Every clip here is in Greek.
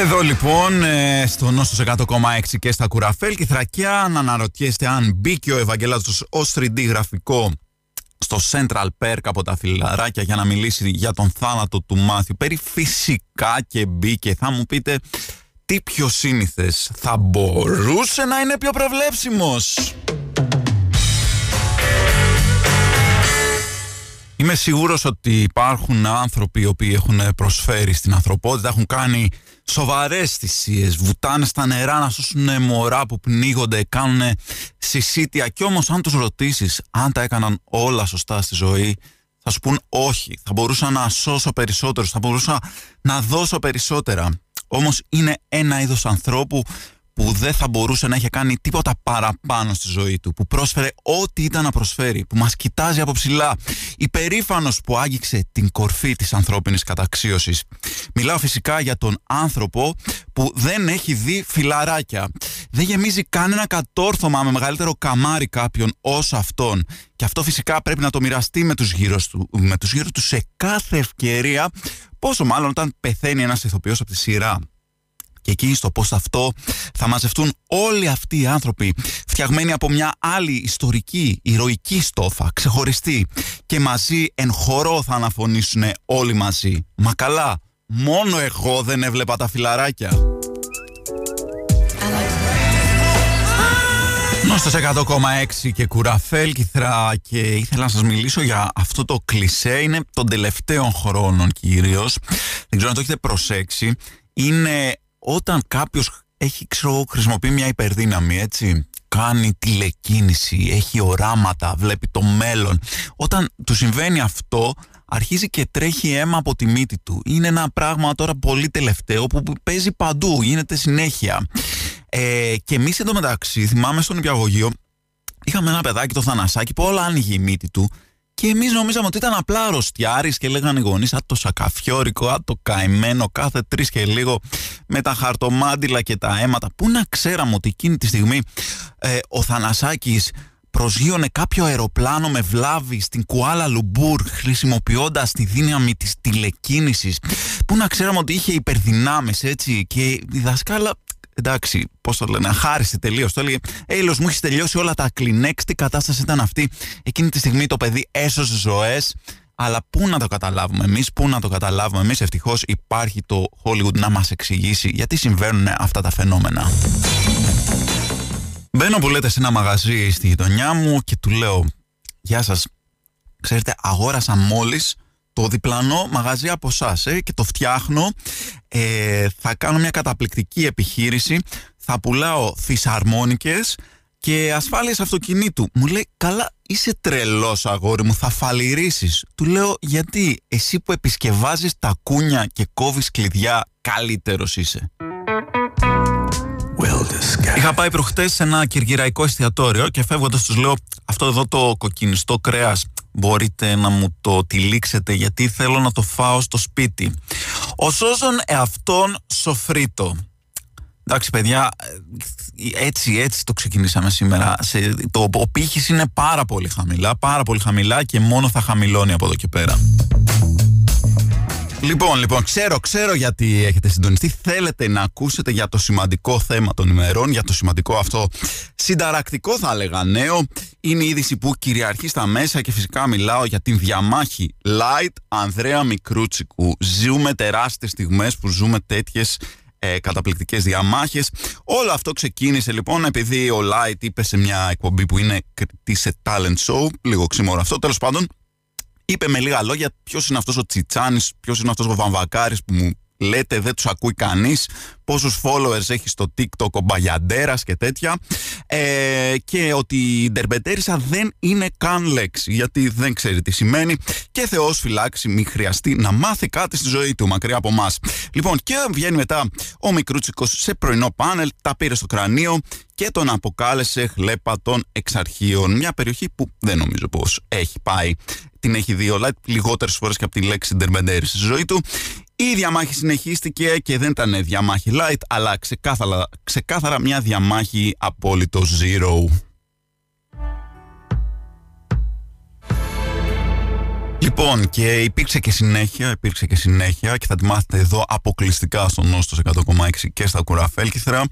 Εδώ λοιπόν ε, στο Νόστος 100,6 και στα Κουραφέλ και Θρακιά να αναρωτιέστε αν μπήκε ο Ευαγγελάτος ως 3D γραφικό στο Central Perk από τα φιλαράκια για να μιλήσει για τον θάνατο του Μάθιου. Περί φυσικά και μπήκε. Θα μου πείτε τι πιο σύνηθες θα μπορούσε να είναι πιο προβλέψιμος; Είμαι σίγουρος ότι υπάρχουν άνθρωποι οι οποίοι έχουν προσφέρει στην ανθρωπότητα, έχουν κάνει σοβαρές θυσίες, βουτάνε στα νερά να σώσουν μωρά που πνίγονται, κάνουν συσίτια και όμως αν τους ρωτήσεις αν τα έκαναν όλα σωστά στη ζωή θα σου πούν όχι, θα μπορούσα να σώσω περισσότερους, θα μπορούσα να δώσω περισσότερα. Όμως είναι ένα είδος ανθρώπου που δεν θα μπορούσε να έχει κάνει τίποτα παραπάνω στη ζωή του, που πρόσφερε ό,τι ήταν να προσφέρει, που μας κοιτάζει από ψηλά, υπερήφανος που άγγιξε την κορφή της ανθρώπινης καταξίωσης. Μιλάω φυσικά για τον άνθρωπο που δεν έχει δει φιλαράκια. Δεν γεμίζει κανένα κατόρθωμα με μεγαλύτερο καμάρι κάποιον ως αυτόν. Και αυτό φυσικά πρέπει να το μοιραστεί με τους γύρω του, με τους γύρω του σε κάθε ευκαιρία, πόσο μάλλον όταν πεθαίνει ένας ηθοποιός από τη σειρά και εκεί στο πώς αυτό θα μαζευτούν όλοι αυτοί οι άνθρωποι φτιαγμένοι από μια άλλη ιστορική, ηρωική στόφα, ξεχωριστή και μαζί εν χορό θα αναφωνήσουν όλοι μαζί. Μα καλά, μόνο εγώ δεν έβλεπα τα φιλαράκια. Νόστος 100,6 και κουραφέλ κυθρά και ήθελα να σας μιλήσω για αυτό το κλισέ είναι των τελευταίων χρόνων κυρίως δεν ξέρω αν το έχετε προσέξει είναι όταν κάποιος έχει, ξέρω, χρησιμοποιεί μια υπερδύναμη, έτσι, κάνει τηλεκίνηση, έχει οράματα, βλέπει το μέλλον. Όταν του συμβαίνει αυτό, αρχίζει και τρέχει αίμα από τη μύτη του. Είναι ένα πράγμα τώρα πολύ τελευταίο που παίζει παντού, γίνεται συνέχεια. Ε, και εμείς εντωμεταξύ, θυμάμαι στον υπηαγωγείο, είχαμε ένα παιδάκι το Θανασάκι που όλα άνοιγε η μύτη του και εμείς νομίζαμε ότι ήταν απλά αρρωστιάρης και λέγανε οι γονείς, Α το σακαφιόρικο, Α το καημένο, κάθε τρεις και λίγο με τα χαρτομάντιλα και τα αίματα. Πού να ξέραμε ότι εκείνη τη στιγμή ε, ο Θανασάκης προσγείωνε κάποιο αεροπλάνο με βλάβη στην Κουάλα Λουμπούρ χρησιμοποιώντας τη δύναμη της τηλεκίνησης. Πού να ξέραμε ότι είχε υπερδυνάμεις έτσι και η δασκάλα εντάξει, πώς το λένε, αχάριστη τελείως. Το έλεγε, Έιλο, μου έχεις τελειώσει όλα τα κλινέξ. Τι κατάσταση ήταν αυτή. Εκείνη τη στιγμή το παιδί έσωσε ζωές. Αλλά πού να το καταλάβουμε εμείς, πού να το καταλάβουμε εμείς. Ευτυχώς υπάρχει το Hollywood να μας εξηγήσει γιατί συμβαίνουν αυτά τα φαινόμενα. Μπαίνω που λέτε σε ένα μαγαζί στη γειτονιά μου και του λέω Γεια σας, ξέρετε αγόρασα μόλις το διπλανό μαγαζί από εσάς ε, και το φτιάχνω. Ε, θα κάνω μια καταπληκτική επιχείρηση. Θα πουλάω φυσαρμόνικες και ασφάλειες αυτοκινήτου. Μου λέει, καλά, είσαι τρελός αγόρι μου, θα φαλυρίσεις. Του λέω, γιατί εσύ που επισκευάζεις τα κούνια και κόβεις κλειδιά, καλύτερος είσαι. Είχα πάει προχτές σε ένα κυργυραϊκό εστιατόριο και φεύγοντας τους λέω αυτό εδώ το κοκκινιστό κρέας μπορείτε να μου το τυλίξετε γιατί θέλω να το φάω στο σπίτι. Ο σώζον εαυτόν σοφρίτο. Εντάξει παιδιά, έτσι έτσι το ξεκινήσαμε σήμερα. Σε, το, ο πύχης είναι πάρα πολύ χαμηλά, πάρα πολύ χαμηλά και μόνο θα χαμηλώνει από εδώ και πέρα. Λοιπόν, λοιπόν, ξέρω, ξέρω γιατί έχετε συντονιστεί. Θέλετε να ακούσετε για το σημαντικό θέμα των ημερών, για το σημαντικό αυτό συνταρακτικό θα έλεγα νέο. Είναι η είδηση που κυριαρχεί στα μέσα και φυσικά μιλάω για την διαμάχη Light Ανδρέα Μικρούτσικου. Ζούμε τεράστιες στιγμές που ζούμε τέτοιες ε, καταπληκτικές διαμάχες. Όλο αυτό ξεκίνησε λοιπόν επειδή ο Light είπε σε μια εκπομπή που είναι κριτή σε talent show, λίγο ξύμορο αυτό, τέλος πάντων, είπε με λίγα λόγια ποιος είναι αυτός ο Τσιτσάνης, ποιος είναι αυτός ο Βαμβακάρης που μου λέτε δεν τους ακούει κανείς, πόσους followers έχει στο TikTok ο Μπαγιαντέρας και τέτοια ε, και ότι η ντερμπετέρισα δεν είναι καν λέξη γιατί δεν ξέρει τι σημαίνει και Θεός φυλάξει μη χρειαστεί να μάθει κάτι στη ζωή του μακριά από εμά. Λοιπόν και βγαίνει μετά ο Μικρούτσικος σε πρωινό πάνελ, τα πήρε στο κρανίο και τον αποκάλεσε χλέπα των εξαρχείων. Μια περιοχή που δεν νομίζω πως έχει πάει. Την έχει δει ο Λάιτ λιγότερες φορές και από τη λέξη Ντερμπεντέρη στη ζωή του. Η διαμάχη συνεχίστηκε και δεν ήταν διαμάχη light, αλλά ξεκάθαρα, ξεκάθαρα μια διαμάχη απόλυτο zero. Λοιπόν, και υπήρξε και συνέχεια, υπήρξε και συνέχεια και θα τη μάθετε εδώ αποκλειστικά στον Νόστος 100,6 και στα Κουραφέλκυθρα.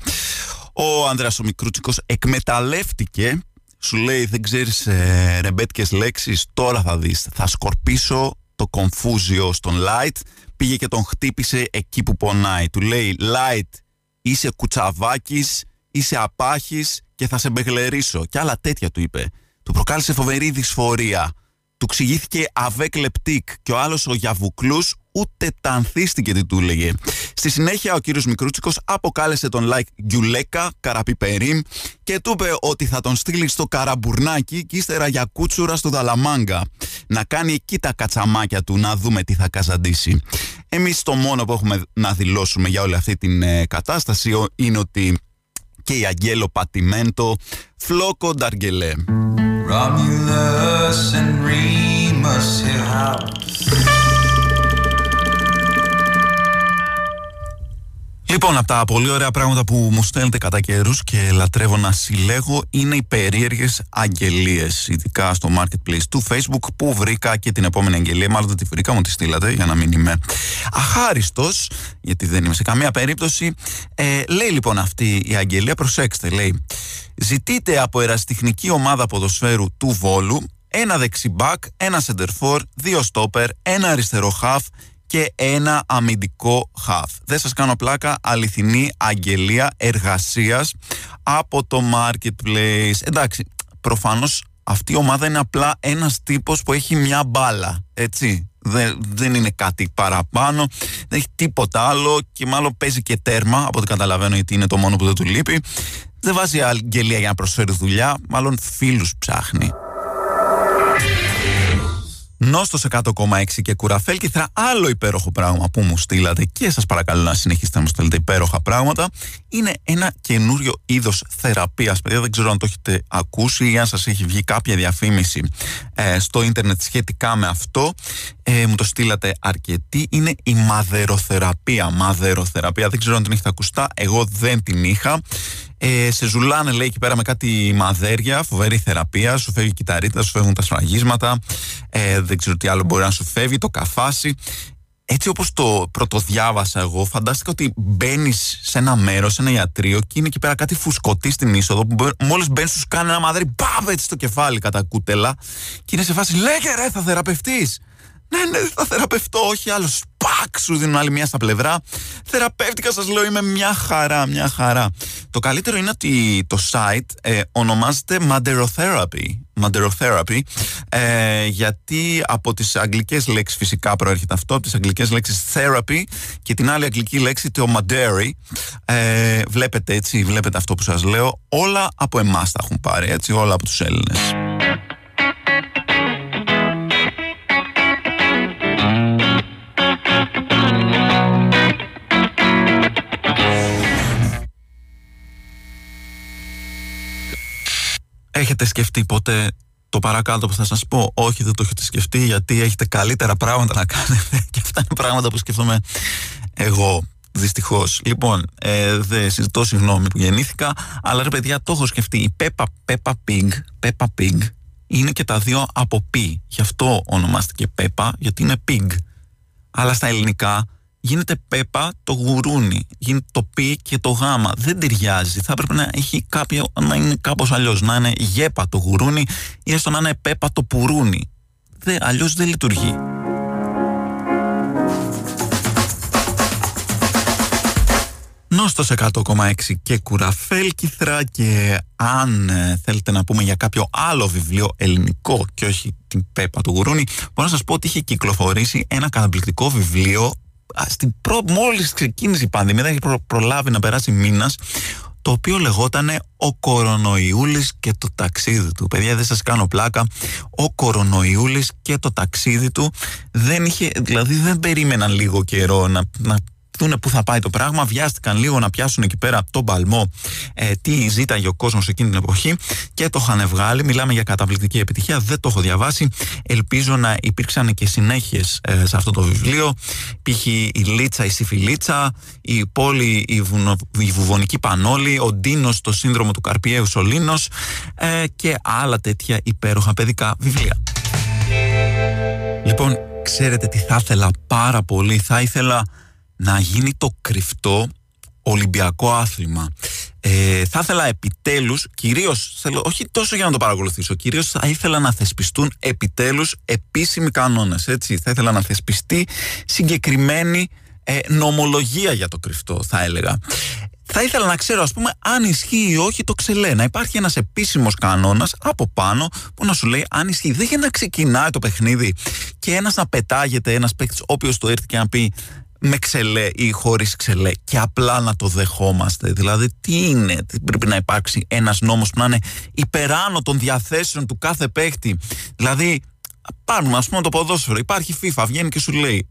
Ο Άνδρας ο Μικρούτσικος εκμεταλλεύτηκε σου λέει δεν ξέρεις ε, ρεμπέτικες λέξεις τώρα θα δεις θα σκορπίσω το κομφούζιο στον Light πήγε και τον χτύπησε εκεί που πονάει. Του λέει Light είσαι κουτσαβάκης είσαι απάχης και θα σε μπεγλερίσω και άλλα τέτοια του είπε. Του προκάλεσε φοβερή δυσφορία. Του ξηγήθηκε αβέκ λεπτίκ. Και ο άλλος ο Γιαβουκλούς ούτε τανθίστηκε τι του έλεγε. Στη συνέχεια ο κύριος Μικρούτσικος αποκάλεσε τον Like Γκιουλέκα, καραπιπερίμ και του είπε ότι θα τον στείλει στο καραμπουρνάκι και ύστερα για κούτσουρα στο Δαλαμάγκα. Να κάνει εκεί τα κατσαμάκια του να δούμε τι θα καζαντήσει. Εμείς το μόνο που έχουμε να δηλώσουμε για όλη αυτή την ε, κατάσταση είναι ότι και η Αγγέλο Πατιμέντο φλόκο νταργελέ. Romulus and Remus Λοιπόν, από τα πολύ ωραία πράγματα που μου στέλνετε κατά καιρούς και λατρεύω να συλλέγω είναι οι περίεργες αγγελίες. Ειδικά στο marketplace του Facebook που βρήκα και την επόμενη αγγελία. Μάλλον δεν τη βρήκα, μου τη στείλατε για να μην είμαι αχάριστος, γιατί δεν είμαι σε καμία περίπτωση. Ε, λέει λοιπόν αυτή η αγγελία, προσέξτε, λέει. Ζητείτε από εραστηχνική ομάδα ποδοσφαίρου του Βόλου ένα δεξιμπάκ, ένα σεντερφόρ, δύο στόπερ, ένα αριστερό χαφ και ένα αμυντικό χαφ. Δεν σας κάνω πλάκα, αληθινή αγγελία εργασίας από το marketplace. Εντάξει, προφανώς αυτή η ομάδα είναι απλά ένας τύπος που έχει μια μπάλα, έτσι. Δεν, δεν είναι κάτι παραπάνω, δεν έχει τίποτα άλλο και μάλλον παίζει και τέρμα, από ό,τι καταλαβαίνω γιατί είναι το μόνο που δεν του λείπει. Δεν βάζει αγγελία για να προσφέρει δουλειά, μάλλον φίλους ψάχνει. Νόστος 100,6 και κουραφέλκυθρα, άλλο υπέροχο πράγμα που μου στείλατε και σας παρακαλώ να συνεχίσετε να μου στέλνετε υπέροχα πράγματα, είναι ένα καινούριο είδος θεραπείας. Παιδιά, δεν ξέρω αν το έχετε ακούσει ή αν σας έχει βγει κάποια διαφήμιση ε, στο ίντερνετ σχετικά με αυτό. Ε, μου το στείλατε αρκετή. Είναι η μαδεροθεραπεία. Μαδεροθεραπεία, δεν ξέρω αν την έχετε ακουστά. Εγώ δεν την είχα. Ε, σε ζουλάνε λέει εκεί πέρα με κάτι μαδέρια, φοβερή θεραπεία, σου φεύγει η κυταρίτα, σου φεύγουν τα σφραγίσματα, ε, δεν ξέρω τι άλλο μπορεί να σου φεύγει, το καφάσι. Έτσι όπως το πρωτοδιάβασα εγώ, φαντάστηκα ότι μπαίνεις σε ένα μέρος, σε ένα ιατρείο και είναι εκεί πέρα κάτι φουσκωτή στην είσοδο που μόλις μπαίνεις σου κάνει ένα μαδέρι, μπαβ έτσι στο κεφάλι κατά κούτελα και είναι σε φάση, λέγε ρε θα θεραπευτείς. Ναι, ναι, θα θεραπευτώ, όχι άλλο. Σπακ, σου δίνουν άλλη μια στα πλευρά. Θεραπεύτηκα, σας λέω, είμαι μια χαρά, μια χαρά. Το καλύτερο είναι ότι το site ε, ονομάζεται Maderotherapy. Maderotherapy, ε, γιατί από τις αγγλικές λέξεις φυσικά προέρχεται αυτό, από τις αγγλικές λέξεις therapy και την άλλη αγγλική λέξη το Maderi. Ε, βλέπετε έτσι, βλέπετε αυτό που σας λέω, όλα από εμάς τα έχουν πάρει, έτσι, όλα από τους Έλληνες. Έχετε σκεφτεί ποτέ το παρακάτω που θα σας πω Όχι δεν το έχετε σκεφτεί γιατί έχετε καλύτερα πράγματα να κάνετε Και αυτά είναι πράγματα που σκέφτομαι εγώ Δυστυχώς. Λοιπόν, ε, δεν συζητώ συγγνώμη που γεννήθηκα, αλλά ρε παιδιά, το έχω σκεφτεί. Η Peppa, Peppa Pig, Peppa Pig είναι και τα δύο από πι. Γι' αυτό ονομάστηκε Peppa, γιατί είναι pig. Αλλά στα ελληνικά γίνεται πέπα το γουρούνι, γίνεται το πι και το γάμα. Δεν ταιριάζει. Θα έπρεπε να έχει κάποιο, να είναι κάπως αλλιώς, να είναι γέπα το γουρούνι ή έστω να είναι πέπα το πουρούνι. Δε, αλλιώς δεν λειτουργεί. Νόστος 100,6 και κουραφέλκυθρα και αν ε, θέλετε να πούμε για κάποιο άλλο βιβλίο ελληνικό και όχι την Πέπα του Γουρούνι μπορώ να σας πω ότι είχε κυκλοφορήσει ένα καταπληκτικό βιβλίο στην προ, μόλις ξεκίνησε η πανδημία, δεν έχει προλάβει να περάσει μήνας, το οποίο λεγόταν ο κορονοϊούλης και το ταξίδι του. Παιδιά δεν σας κάνω πλάκα, ο κορονοϊούλης και το ταξίδι του δεν είχε, δηλαδή δεν περίμεναν λίγο καιρό να, να δούνε πού θα πάει το πράγμα. Βιάστηκαν λίγο να πιάσουν εκεί πέρα τον παλμό ε, τι ζήταγε ο κόσμος εκείνη την εποχή και το είχαν βγάλει. Μιλάμε για καταπληκτική επιτυχία. Δεν το έχω διαβάσει. Ελπίζω να υπήρξαν και συνέχειες ε, σε αυτό το βιβλίο. Π.χ. η Λίτσα, η Σιφιλίτσα, η πόλη, η, βουνο, η Βουβονική Πανόλη, ο Ντίνος, το σύνδρομο του Καρπιέου Σολίνο ε, και άλλα τέτοια υπέροχα παιδικά βιβλία. Λοιπόν, ξέρετε τι θα ήθελα πάρα πολύ. Θα ήθελα να γίνει το κρυφτό Ολυμπιακό άθλημα. Ε, θα ήθελα επιτέλους, κυρίως, θέλω, όχι τόσο για να το παρακολουθήσω, κυρίως θα ήθελα να θεσπιστούν επιτέλους επίσημοι κανόνες, έτσι. Θα ήθελα να θεσπιστεί συγκεκριμένη ε, νομολογία για το κρυφτό, θα έλεγα. Θα ήθελα να ξέρω, ας πούμε, αν ισχύει ή όχι το ξελέ. Να υπάρχει ένας επίσημος κανόνας από πάνω που να σου λέει αν ισχύει. Δεν για να ξεκινάει το παιχνίδι και ένας να πετάγεται, ένας παίκτης, όποιος το έρθει και να πει με ξελέ ή χωρίς ξελέ και απλά να το δεχόμαστε. Δηλαδή τι είναι, πρέπει να υπάρξει ένας νόμος που να είναι υπεράνω των διαθέσεων του κάθε παίχτη. Δηλαδή πάρουμε ας πούμε το ποδόσφαιρο, υπάρχει FIFA, βγαίνει και σου λέει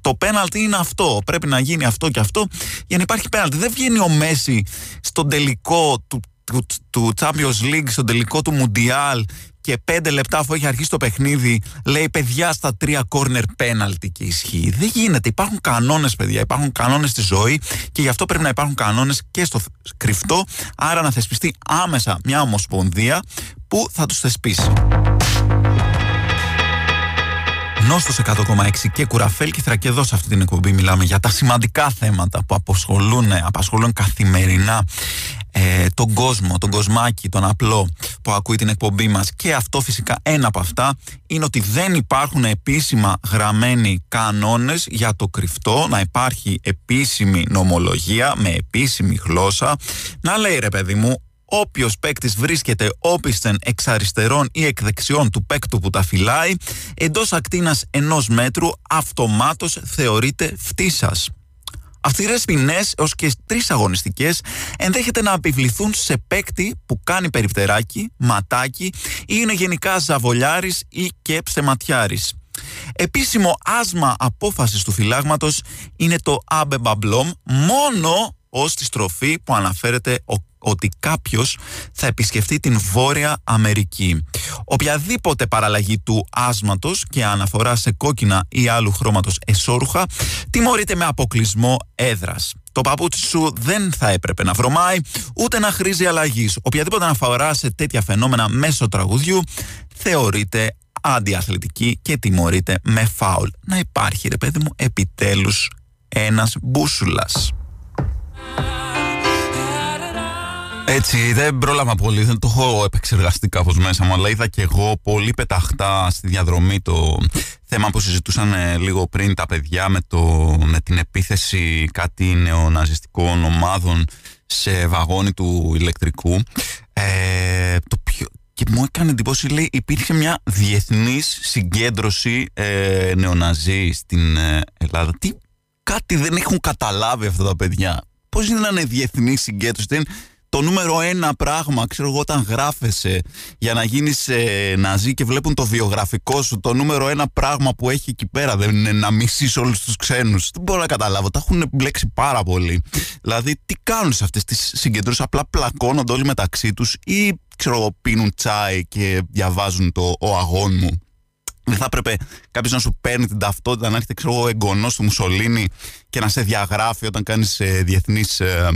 το πέναλτι είναι αυτό. Πρέπει να γίνει αυτό και αυτό για να υπάρχει πέναλτι. Δεν βγαίνει ο Μέση στον τελικό του, του, του Champions League, στον τελικό του Mundial και πέντε λεπτά αφού έχει αρχίσει το παιχνίδι λέει παιδιά στα τρία κόρνερ πέναλτι και ισχύει. Δεν γίνεται. Υπάρχουν κανόνες παιδιά, υπάρχουν κανόνες στη ζωή και γι' αυτό πρέπει να υπάρχουν κανόνες και στο κρυφτό άρα να θεσπιστεί άμεσα μια ομοσπονδία που θα τους θεσπίσει. Νόστος 100,6 και κουραφέλ και εδώ σε αυτή την εκπομπή μιλάμε για τα σημαντικά θέματα που απασχολούν, απασχολούν καθημερινά ε, τον κόσμο, τον κοσμάκι, τον απλό που ακούει την εκπομπή μας. Και αυτό φυσικά ένα από αυτά είναι ότι δεν υπάρχουν επίσημα γραμμένοι κανόνες για το κρυφτό, να υπάρχει επίσημη νομολογία με επίσημη γλώσσα, να λέει ρε παιδί μου Όποιος παίκτης βρίσκεται όπισθεν εξ αριστερών ή εκ δεξιών του παίκτου που τα φυλάει, εντός ακτίνας ενός μέτρου αυτομάτως θεωρείται φτύσας. Αυστηρές ποινές έως και τρεις αγωνιστικές ενδέχεται να επιβληθούν σε παίκτη που κάνει περιφτεράκι, ματάκι ή είναι γενικά ζαβολιάρης ή και ψεματιάρης. Επίσημο άσμα απόφασης του φυλάγματος είναι το αμπεμπαμπλόμ μόνο ως τη στροφή που αναφέρεται ο ότι κάποιος θα επισκεφτεί την Βόρεια Αμερική. Οποιαδήποτε παραλλαγή του άσματος και αναφορά σε κόκκινα ή άλλου χρώματος εσώρουχα τιμωρείται με αποκλεισμό έδρας. Το παπούτσι σου δεν θα έπρεπε να βρωμάει ούτε να χρήζει αλλαγής. Οποιαδήποτε αναφορά σε τέτοια φαινόμενα μέσω τραγουδιού θεωρείται αντιαθλητική και τιμωρείται με φάουλ. Να υπάρχει ρε παιδί μου επιτέλους ένας μπούσουλας. Έτσι, δεν πρόλαβα πολύ, δεν το έχω επεξεργαστεί κάπως μέσα μου, αλλά είδα και εγώ πολύ πεταχτά στη διαδρομή το θέμα που συζητούσαν ε, λίγο πριν τα παιδιά με, το, με την επίθεση κάτι νεοναζιστικών ομάδων σε βαγόνι του ηλεκτρικού. Ε, το πιο, και μου έκανε εντυπώση, λέει, υπήρχε μια διεθνής συγκέντρωση ε, νεοναζί στην ε, Ελλάδα. Τι, κάτι δεν έχουν καταλάβει αυτά τα παιδιά. Πώς είναι να είναι διεθνής συγκέντρωση, δεν το νούμερο ένα πράγμα, ξέρω εγώ, όταν γράφεσαι για να γίνεις ε, ναζί και βλέπουν το βιογραφικό σου, το νούμερο ένα πράγμα που έχει εκεί πέρα δεν είναι να μισείς όλους τους ξένους. Δεν μπορώ να καταλάβω. Τα έχουν μπλέξει πάρα πολύ. Δηλαδή, τι κάνουν σε αυτές τις συγκεντρώσεις, απλά πλακώνονται όλοι μεταξύ τους ή ξέρω εγώ, πίνουν τσάι και διαβάζουν το Ο αγών μου. Δεν θα έπρεπε κάποιος να σου παίρνει την ταυτότητα, να έρχεται ξέρω, εγγονός του Μουσολίνη και να σε διαγράφει όταν κάνεις ε, διεθνείς ε,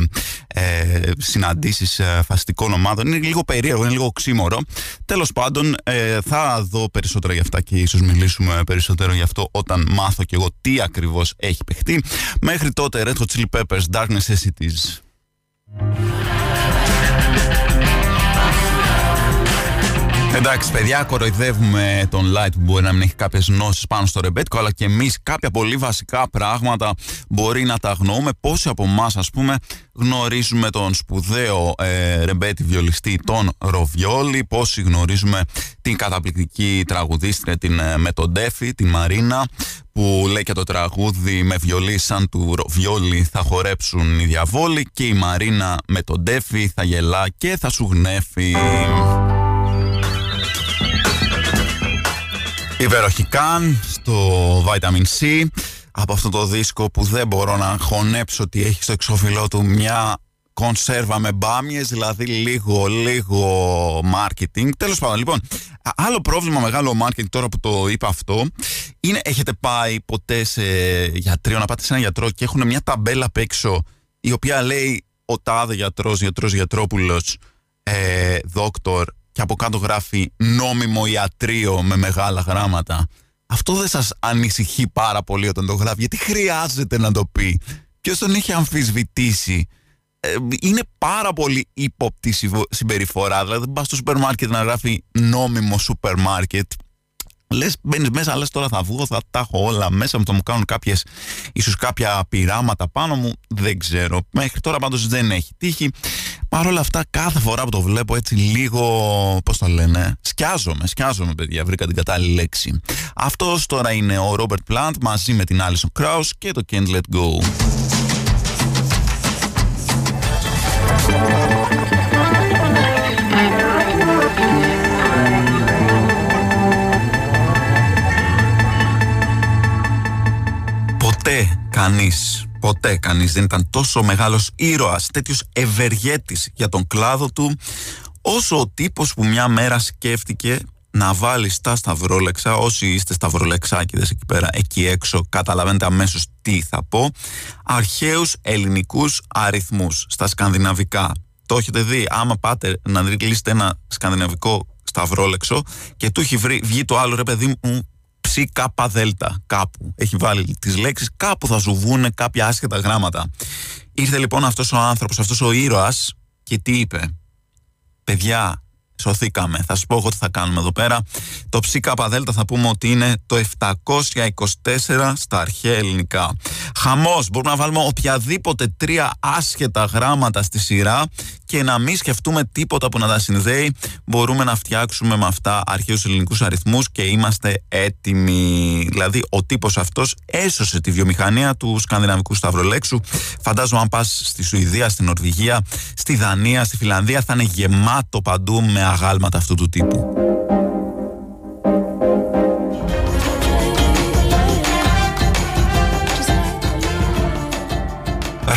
ε, συναντήσεις ε, φασιστικών ομάδων. Είναι λίγο περίεργο, είναι λίγο οξύμορο. Τέλος πάντων, ε, θα δω περισσότερα γι' αυτά και ίσως μιλήσουμε περισσότερο γι' αυτό όταν μάθω κι εγώ τι ακριβώς έχει παιχτεί. Μέχρι τότε, Red Hot Chili Peppers, Dark Necessities. Εντάξει, παιδιά, κοροϊδεύουμε τον Light που μπορεί να μην έχει κάποιες γνώσεις πάνω στο ρεμπέτικο, αλλά και εμείς κάποια πολύ βασικά πράγματα μπορεί να τα αγνοούμε. Πόσοι από εμάς, ας πούμε, γνωρίζουμε τον σπουδαίο ε, ρεμπέτη βιολιστή τον Ροβιόλη, πόσοι γνωρίζουμε την καταπληκτική τραγουδίστρια την, ε, με τον Ντέφι, την Μαρίνα, που λέει και το τραγούδι με βιολί σαν του Ροβιόλη θα χορέψουν οι διαβόλοι και η Μαρίνα με τον Ντέφι θα γελά και θα σου γνέφει. Υπεροχικάν στο Vitamin C από αυτό το δίσκο που δεν μπορώ να χωνέψω ότι έχει στο εξώφυλλό του μια κονσέρβα με μπάμιες, δηλαδή λίγο, λίγο marketing. Τέλος πάντων, λοιπόν, άλλο πρόβλημα μεγάλο marketing τώρα που το είπα αυτό, είναι έχετε πάει ποτέ σε γιατρό, να πάτε σε ένα γιατρό και έχουν μια ταμπέλα απ' έξω η οποία λέει ο τάδε γιατρός, γιατρός, γιατρόπουλος, ε, δόκτωρ και από κάτω γράφει νόμιμο ιατρείο με μεγάλα γράμματα. Αυτό δεν σας ανησυχεί πάρα πολύ όταν το γράφει, γιατί χρειάζεται να το πει. Ποιος τον έχει αμφισβητήσει. Ε, είναι πάρα πολύ ύποπτη συμπεριφορά. Δηλαδή, δεν πας στο σούπερ μάρκετ να γράφει νόμιμο σούπερ μάρκετ. Λες, μπαίνεις μέσα, λες τώρα θα βγω, θα τα έχω όλα μέσα μου, θα μου κάνουν κάποιες, ίσως κάποια πειράματα πάνω μου. Δεν ξέρω. Μέχρι τώρα πάντως δεν έχει τύχει. Παρ' όλα αυτά, κάθε φορά που το βλέπω έτσι λίγο, πώς το λένε, σκιάζομαι, σκιάζομαι, παιδιά. Βρήκα την κατάλληλη λέξη. Αυτός τώρα είναι ο Robert Plant μαζί με την Alison Krauss και το Can't Let Go. Ποτέ κανείς, ποτέ κανείς δεν ήταν τόσο μεγάλος ήρωας, τέτοιος ευεργέτης για τον κλάδο του, όσο ο τύπος που μια μέρα σκέφτηκε να βάλει στα σταυρόλεξα, όσοι είστε σταυρολεξάκιδες εκεί πέρα, εκεί έξω, καταλαβαίνετε αμέσως τι θα πω, αρχαίους ελληνικούς αριθμούς στα σκανδιναβικά. Το έχετε δει, άμα πάτε να κλείσετε ένα σκανδιναβικό σταυρόλεξο και του έχει βγει το άλλο ρε παιδί μου ψι κάπα δέλτα κάπου. Έχει βάλει τις λέξεις, κάπου θα σου βγουν κάποια άσχετα γράμματα. Ήρθε λοιπόν αυτός ο άνθρωπος, αυτός ο ήρωας και τι είπε; Παιδιά, σωθήκαμε. Θα σου πω εγώ τι θα κάνουμε εδώ πέρα. Το ΔΕΛΤΑ θα πούμε ότι είναι το 724 στα αρχαία ελληνικά. Χαμός. Μπορούμε να βάλουμε οποιαδήποτε τρία άσχετα γράμματα στη σειρά και να μην σκεφτούμε τίποτα που να τα συνδέει. Μπορούμε να φτιάξουμε με αυτά αρχαίους ελληνικούς αριθμούς και είμαστε έτοιμοι. Δηλαδή, ο τύπος αυτός έσωσε τη βιομηχανία του σκανδιναβικού σταυρολέξου. Φαντάζομαι, αν πας στη Σουηδία, στη Νορβηγία, στη Δανία, στη Φιλανδία, θα είναι γεμάτο παντού με αγάλματα αυτού του τύπου.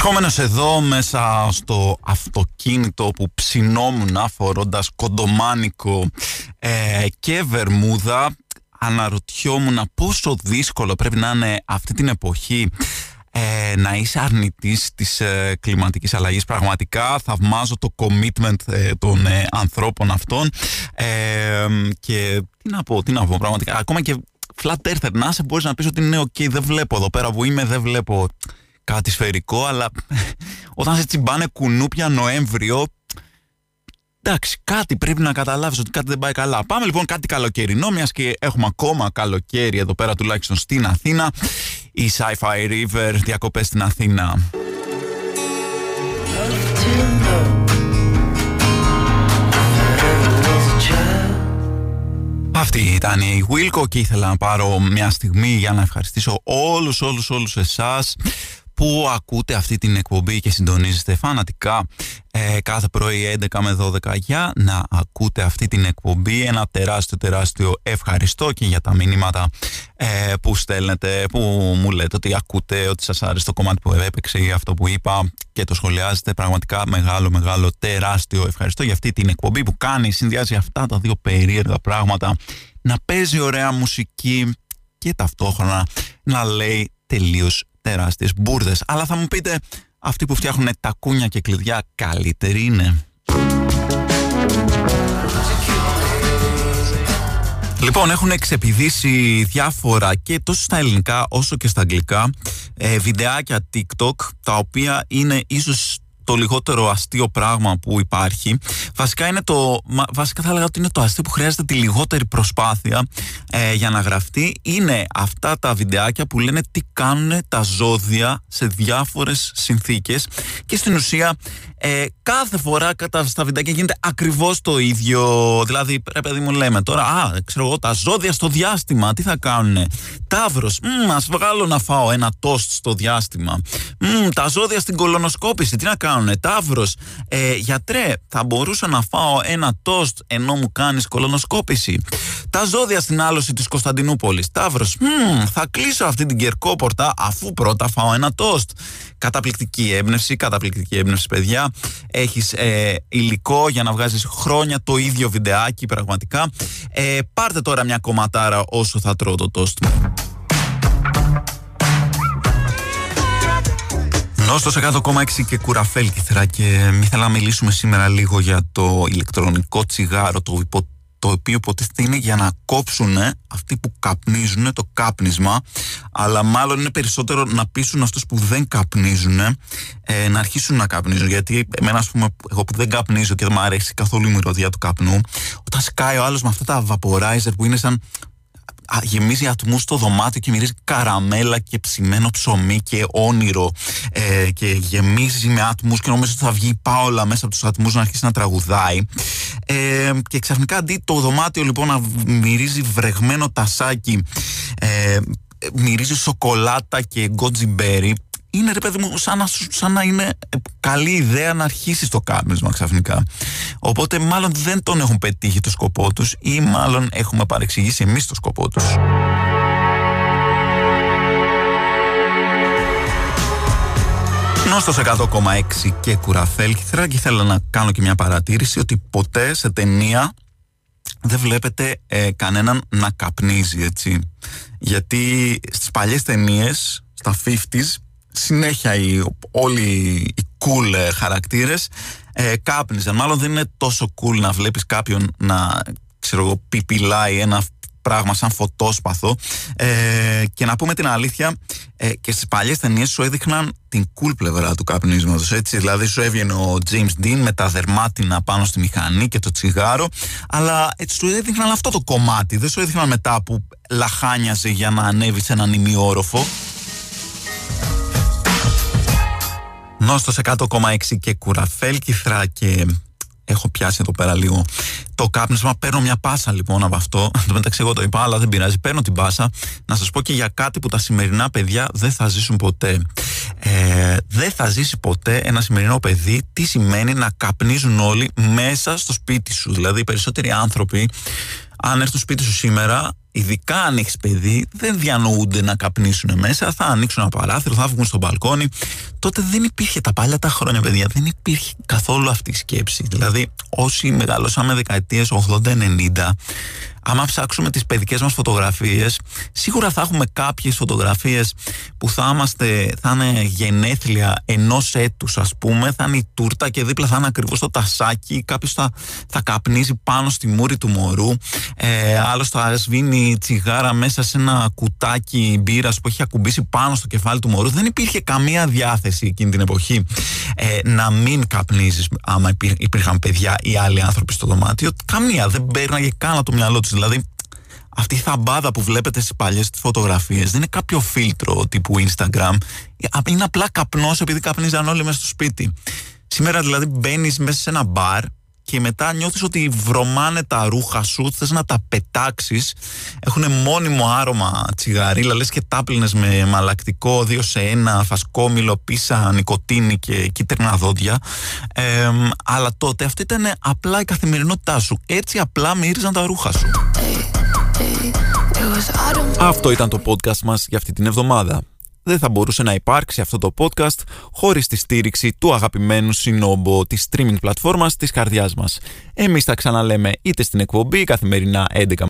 Ερχόμενος εδώ μέσα στο αυτοκίνητο που ψινόμουν φορώντας κοντομάνικο ε, και βερμούδα αναρωτιόμουν πόσο δύσκολο πρέπει να είναι αυτή την εποχή ε, να είσαι αρνητής της ε, κλιματικής αλλαγής. Πραγματικά θαυμάζω το commitment ε, των ε, ανθρώπων αυτών και τι να πω, τι να πω πραγματικά. Ακόμα και flat earther να είσαι μπορείς να πεις ότι είναι ok, δεν βλέπω εδώ πέρα που είμαι, δεν βλέπω κάτι σφαιρικό, αλλά όταν σε τσιμπάνε κουνούπια Νοέμβριο, εντάξει, κάτι πρέπει να καταλάβεις ότι κάτι δεν πάει καλά. Πάμε λοιπόν κάτι καλοκαιρινό, μιας και έχουμε ακόμα καλοκαίρι εδώ πέρα τουλάχιστον στην Αθήνα. Η Sci-Fi River, διακοπές στην Αθήνα. Αυτή ήταν η Wilco και ήθελα να πάρω μια στιγμή για να ευχαριστήσω όλους όλους όλους εσάς που ακούτε αυτή την εκπομπή και συντονίζεστε φανατικά ε, κάθε πρωί 11 με 12 για να ακούτε αυτή την εκπομπή. Ένα τεράστιο τεράστιο ευχαριστώ και για τα μηνύματα ε, που στέλνετε, που μου λέτε ότι ακούτε, ότι σας άρεσε το κομμάτι που έπαιξε ή αυτό που είπα και το σχολιάζετε. Πραγματικά μεγάλο μεγάλο τεράστιο ευχαριστώ για αυτή την εκπομπή που κάνει, συνδυάζει αυτά τα δύο περίεργα πράγματα να παίζει ωραία μουσική και ταυτόχρονα να λέει τελείως τεράστιες μπουρδες. Αλλά θα μου πείτε, αυτοί που φτιάχνουν τα κούνια και κλειδιά καλύτεροι είναι; Λοιπόν, έχουν εξεπηδήσει διάφορα και τόσο στα ελληνικά όσο και στα αγγλικά ε, βιντεάκια TikTok τα οποία είναι ίσως το λιγότερο αστείο πράγμα που υπάρχει. Βασικά είναι το. Βασικά θα έλεγα ότι είναι το αστείο που χρειάζεται τη λιγότερη προσπάθεια ε, για να γραφτεί. Είναι αυτά τα βιντεάκια που λένε τι κάνουν τα ζώδια σε διάφορες συνθήκες. Και στην ουσία ε, κάθε φορά κατά στα βιντεάκια γίνεται ακριβώς το ίδιο. Δηλαδή, ρε παιδί μου, λέμε τώρα, Α, ξέρω εγώ, τα ζώδια στο διάστημα, τι θα κάνουνε; Ταύρος, ας βγάλω να φάω ένα τόστ στο διάστημα. Μ, τα ζώδια στην κολονοσκόπηση, τι να κάνουνε. Ταύρος, ε, γιατρέ, θα μπορούσα να φάω ένα τόστ ενώ μου κάνεις κολονοσκόπηση. Τα ζώδια στην άλωση της Κωνσταντινούπολης. Ταύρος, θα κλείσω αυτή την κερκόπορτα αφού πρώτα φάω ένα τόστ. Καταπληκτική έμπνευση, καταπληκτική έμπνευση, παιδιά. Έχεις ε, υλικό για να βγάζεις χρόνια το ίδιο βιντεάκι, πραγματικά. Ε, πάρτε τώρα μια κομματάρα όσο θα τρώω το τόστ Νόστος 100,6 και κουραφέλκυθρα και ήθελα να μιλήσουμε σήμερα λίγο για το ηλεκτρονικό τσιγάρο, το, το οποίο υποτίθεται είναι για να κόψουν αυτοί που καπνίζουν το κάπνισμα αλλά μάλλον είναι περισσότερο να πείσουν αυτούς που δεν καπνίζουν ε, να αρχίσουν να καπνίζουν. Γιατί εμένα ας πούμε εγώ που δεν καπνίζω και δεν μου αρέσει καθόλου η μυρωδία του καπνού όταν σκάει ο άλλος με αυτά τα vaporizer που είναι σαν γεμίζει ατμούς στο δωμάτιο και μυρίζει καραμέλα και ψημένο ψωμί και όνειρο ε, και γεμίζει με άτμους και νομίζω ότι θα βγει πάολα μέσα από τους ατμούς να αρχίσει να τραγουδάει. Ε, και ξαφνικά αντί το δωμάτιο λοιπόν να μυρίζει βρεγμένο τασάκι ε, μυρίζει σοκολάτα και γκότζιμπέρι είναι ρε παιδί μου σαν να, σαν να είναι καλή ιδέα να αρχίσεις το κάπνισμα ξαφνικά. Οπότε μάλλον δεν τον έχουν πετύχει το σκοπό τους ή μάλλον έχουμε παρεξηγήσει εμείς το σκοπό τους. Νόστος 100,6 και κουραφέλκυθρα και θέλω να κάνω και μια παρατήρηση ότι ποτέ σε ταινία δεν βλέπετε ε, κανέναν να καπνίζει έτσι γιατί στις παλιές ταινίες, στα 50s συνέχεια οι, όλοι οι cool ε, χαρακτήρες ε, κάπνιζαν. Μάλλον δεν είναι τόσο cool να βλέπεις κάποιον να ξέρω εγώ, πιπιλάει ένα πράγμα σαν φωτόσπαθο. Ε, και να πούμε την αλήθεια ε, και στις παλιές ταινίες σου έδειχναν την cool πλευρά του καπνίσματος έτσι. Δηλαδή σου έβγαινε ο James Dean με τα δερμάτινα πάνω στη μηχανή και το τσιγάρο αλλά έτσι σου έδειχναν αυτό το κομμάτι. Δεν σου έδειχναν μετά που λαχάνιαζε για να ανέβει σε έναν ημιόροφο Νόστος 100,6 και κουραφέλκυθρα και έχω πιάσει εδώ πέρα λίγο το κάπνισμα. Παίρνω μια πάσα λοιπόν από αυτό. Εν τω μεταξύ, εγώ το είπα, αλλά δεν πειράζει. Παίρνω την πάσα να σας πω και για κάτι που τα σημερινά παιδιά δεν θα ζήσουν ποτέ. Ε, δεν θα ζήσει ποτέ ένα σημερινό παιδί τι σημαίνει να καπνίζουν όλοι μέσα στο σπίτι σου. Δηλαδή, οι περισσότεροι άνθρωποι, αν έρθουν στο σπίτι σου σήμερα, ειδικά αν έχεις παιδί, δεν διανοούνται να καπνίσουν μέσα. Θα ανοίξουν ένα παράθυρο, θα βγουν στο μπαλκόνι. Τότε δεν υπήρχε τα παλιά τα χρόνια, παιδιά, δεν υπήρχε καθόλου αυτή η σκέψη. Δηλαδή, όσοι μεγαλώσαμε δεκαετίες 80-90, άμα ψάξουμε τις παιδικές μας φωτογραφίες σίγουρα θα έχουμε κάποιες φωτογραφίες που θα, είμαστε, θα είναι γενέθλια ενός έτους ας πούμε. Θα είναι η τούρτα και δίπλα θα είναι ακριβώς το τασάκι. Κάποιος θα, θα καπνίζει πάνω στη μούρη του μωρού. Ε, άλλος θα σβήνει τσιγάρα μέσα σε ένα κουτάκι μπύρας που έχει ακουμπήσει πάνω στο κεφάλι του μωρού. Δεν υπήρχε καμία διάθεση εκείνη την εποχή ε, να μην καπνίζεις άμα υπήρχαν παιδιά ή άλλοι άνθρωποι στο δωμάτιο. Καμία. Δεν παίρναγε καν το μυαλό τους. Δηλαδή, αυτή η θαμπάδα που βλέπετε στις παλιές φωτογραφίες δεν είναι κάποιο φίλτρο τύπου Instagram. Είναι απλά καπνός επειδή καπνίζαν όλοι μέσα στο σπίτι. Σήμερα δηλαδή μπαίνεις μέσα σε ένα μπαρ και μετά νιώθεις ότι βρωμάνε τα ρούχα σου, θες να τα πετάξεις, έχουν μόνιμο άρωμα τσιγαρίλα, λες και τάπλινες με μαλακτικό, δύο σε ένα, φασκόμηλο, πίσα, νικοτίνη και κίτρινα δόντια. Ε, αλλά τότε αυτή ήταν απλά η καθημερινότητά σου. Έτσι απλά μύριζαν τα ρούχα σου. Αυτό ήταν το podcast μας για αυτή την εβδομάδα δεν θα μπορούσε να υπάρξει αυτό το podcast χωρίς τη στήριξη του αγαπημένου συνόμπο της streaming πλατφόρμας της καρδιάς μας. Εμείς θα ξαναλέμε είτε στην εκπομπή καθημερινά 11